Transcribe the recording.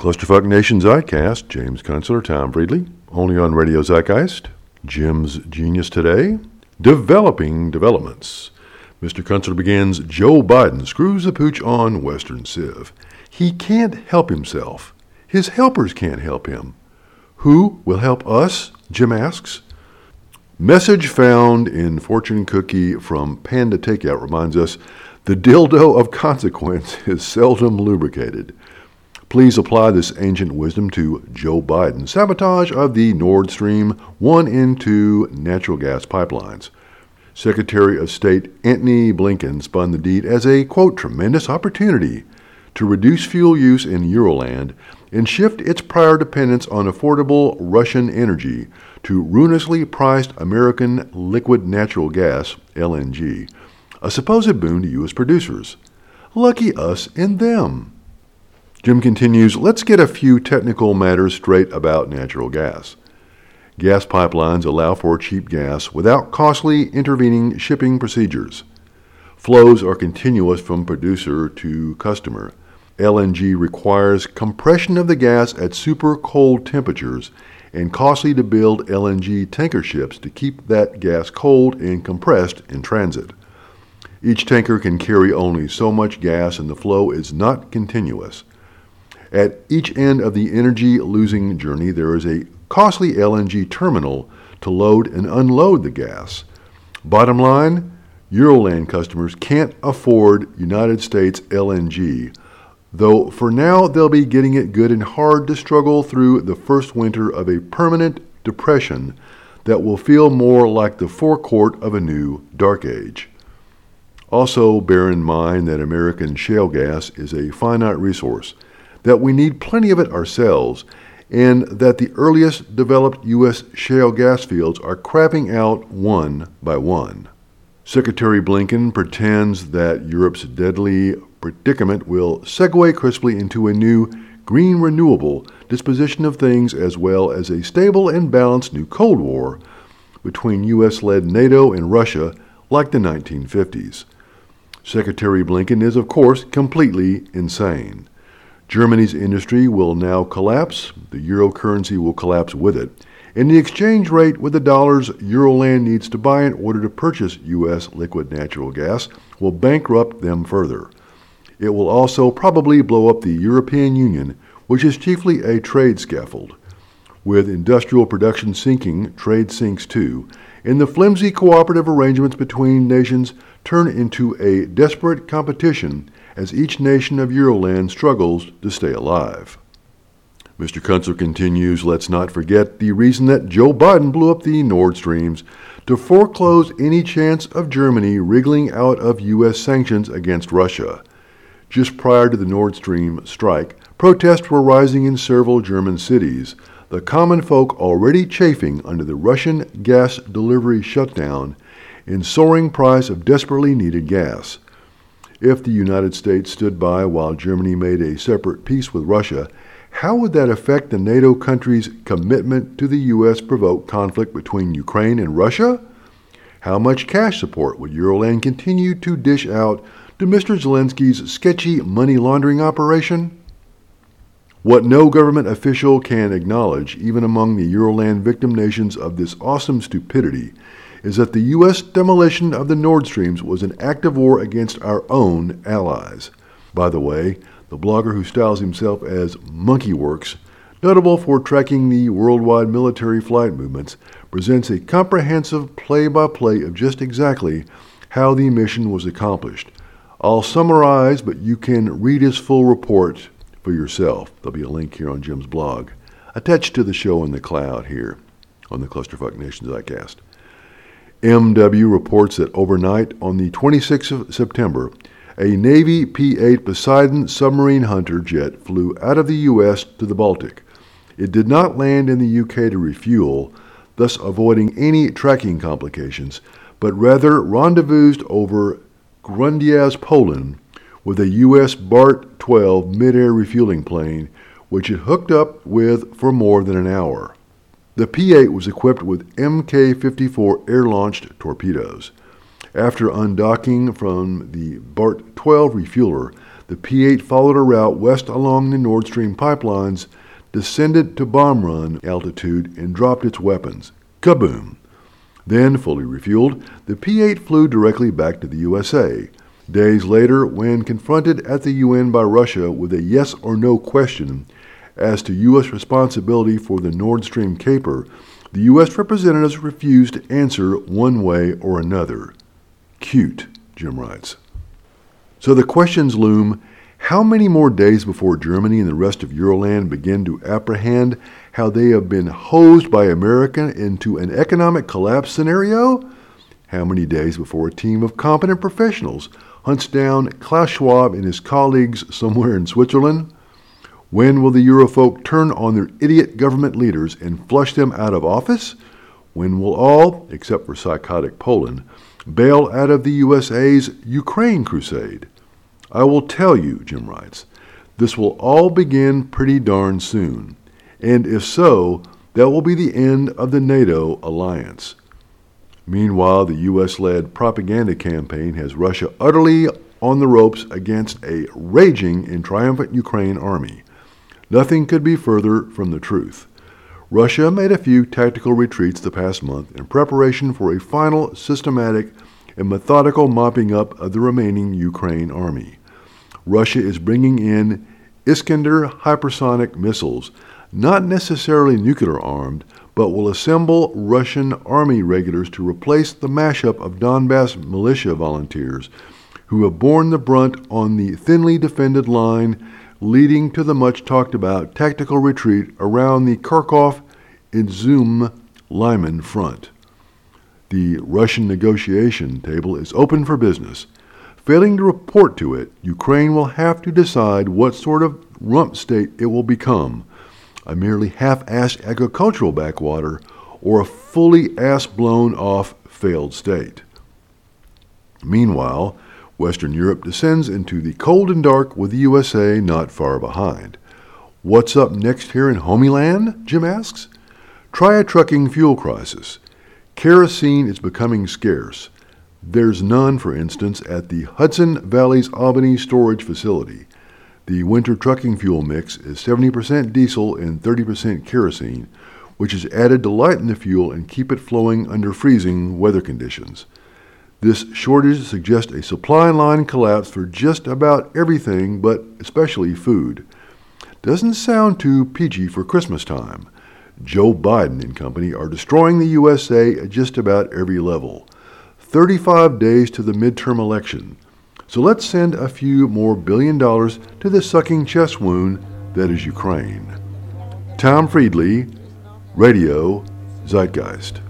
Clusterfuck Nation Zeitcast, James Kunstler, Tom Friedley, only on Radio Zeitgeist. Jim's Genius Today, Developing Developments. Mr. Kunstler begins Joe Biden screws the pooch on Western Civ. He can't help himself. His helpers can't help him. Who will help us? Jim asks. Message found in Fortune Cookie from Panda Takeout reminds us the dildo of consequence is seldom lubricated. Please apply this ancient wisdom to Joe Biden's sabotage of the Nord Stream 1 and 2 natural gas pipelines. Secretary of State Antony Blinken spun the deed as a, quote, tremendous opportunity to reduce fuel use in Euroland and shift its prior dependence on affordable Russian energy to ruinously priced American liquid natural gas, LNG, a supposed boon to U.S. producers. Lucky us and them. Jim continues, let's get a few technical matters straight about natural gas. Gas pipelines allow for cheap gas without costly intervening shipping procedures. Flows are continuous from producer to customer. LNG requires compression of the gas at super cold temperatures and costly to build LNG tanker ships to keep that gas cold and compressed in transit. Each tanker can carry only so much gas and the flow is not continuous. At each end of the energy losing journey, there is a costly LNG terminal to load and unload the gas. Bottom line Euroland customers can't afford United States LNG, though for now they'll be getting it good and hard to struggle through the first winter of a permanent depression that will feel more like the forecourt of a new dark age. Also, bear in mind that American shale gas is a finite resource that we need plenty of it ourselves, and that the earliest developed U.S. shale gas fields are crapping out one by one. Secretary Blinken pretends that Europe's deadly predicament will segue crisply into a new green renewable disposition of things as well as a stable and balanced new Cold War between U.S. led NATO and Russia like the 1950s. Secretary Blinken is, of course, completely insane. Germany's industry will now collapse, the euro currency will collapse with it, and the exchange rate with the dollars Euroland needs to buy in order to purchase U.S. liquid natural gas will bankrupt them further. It will also probably blow up the European Union, which is chiefly a trade scaffold. With industrial production sinking, trade sinks too, and the flimsy cooperative arrangements between nations turn into a desperate competition as each nation of Euroland struggles to stay alive. Mr. Kunstler continues, let's not forget the reason that Joe Biden blew up the Nord Streams to foreclose any chance of Germany wriggling out of U.S. sanctions against Russia. Just prior to the Nord Stream strike, protests were rising in several German cities, the common folk already chafing under the Russian gas delivery shutdown and soaring price of desperately needed gas. If the United States stood by while Germany made a separate peace with Russia, how would that affect the NATO countries' commitment to the U.S. provoked conflict between Ukraine and Russia? How much cash support would Euroland continue to dish out to Mr. Zelensky's sketchy money laundering operation? What no government official can acknowledge, even among the Euroland victim nations of this awesome stupidity, is that the U.S. demolition of the Nord Streams was an act of war against our own allies. By the way, the blogger who styles himself as Monkeyworks, notable for tracking the worldwide military flight movements, presents a comprehensive play by play of just exactly how the mission was accomplished. I'll summarize, but you can read his full report for yourself. There'll be a link here on Jim's blog, attached to the show in the cloud here on the Clusterfuck Nation Zeitcast. MW reports that overnight on the 26th of September, a Navy P 8 Poseidon submarine hunter jet flew out of the U.S. to the Baltic. It did not land in the U.K. to refuel, thus avoiding any tracking complications, but rather rendezvoused over Grudziądz, Poland, with a U.S. Bart 12 mid-air refueling plane, which it hooked up with for more than an hour. The P 8 was equipped with Mk 54 air launched torpedoes. After undocking from the Bart 12 refueler, The P 8 followed a route west along the Nord Stream pipelines, descended to bomb run altitude, and dropped its weapons. Kaboom! Then, fully refueled, the P 8 flew directly back to the USA. Days later, when confronted at the UN by Russia with a yes or no question as to U.S. responsibility for the Nord Stream caper, the U.S. representatives refused to answer one way or another. Cute, Jim writes. So the questions loom how many more days before Germany and the rest of Euroland begin to apprehend how they have been hosed by America into an economic collapse scenario? How many days before a team of competent professionals hunts down Klaus Schwab and his colleagues somewhere in Switzerland? When will the Eurofolk turn on their idiot government leaders and flush them out of office? When will all, except for psychotic Poland, bail out of the USA's Ukraine crusade? I will tell you, Jim writes, this will all begin pretty darn soon. And if so, that will be the end of the NATO alliance. Meanwhile, the U.S. led propaganda campaign has Russia utterly on the ropes against a raging and triumphant Ukraine army. Nothing could be further from the truth. Russia made a few tactical retreats the past month in preparation for a final systematic and methodical mopping up of the remaining Ukraine army. Russia is bringing in Iskander hypersonic missiles, not necessarily nuclear armed, but will assemble Russian army regulars to replace the mashup of Donbass militia volunteers who have borne the brunt on the thinly defended line leading to the much talked about tactical retreat around the Kharkov Izum Lyman front. The Russian negotiation table is open for business. Failing to report to it, Ukraine will have to decide what sort of rump state it will become a merely half assed agricultural backwater or a fully ass blown off failed state. Meanwhile, Western Europe descends into the cold and dark with the USA not far behind. What's up next here in Homieland? Jim asks. Try a trucking fuel crisis. Kerosene is becoming scarce. There's none, for instance, at the Hudson Valley's Albany storage facility. The winter trucking fuel mix is 70% diesel and 30% kerosene, which is added to lighten the fuel and keep it flowing under freezing weather conditions. This shortage suggests a supply line collapse for just about everything, but especially food. Doesn't sound too peachy for Christmas time. Joe Biden and company are destroying the USA at just about every level. 35 days to the midterm election. So let's send a few more billion dollars to the sucking chest wound that is Ukraine. Tom Friedley, Radio Zeitgeist.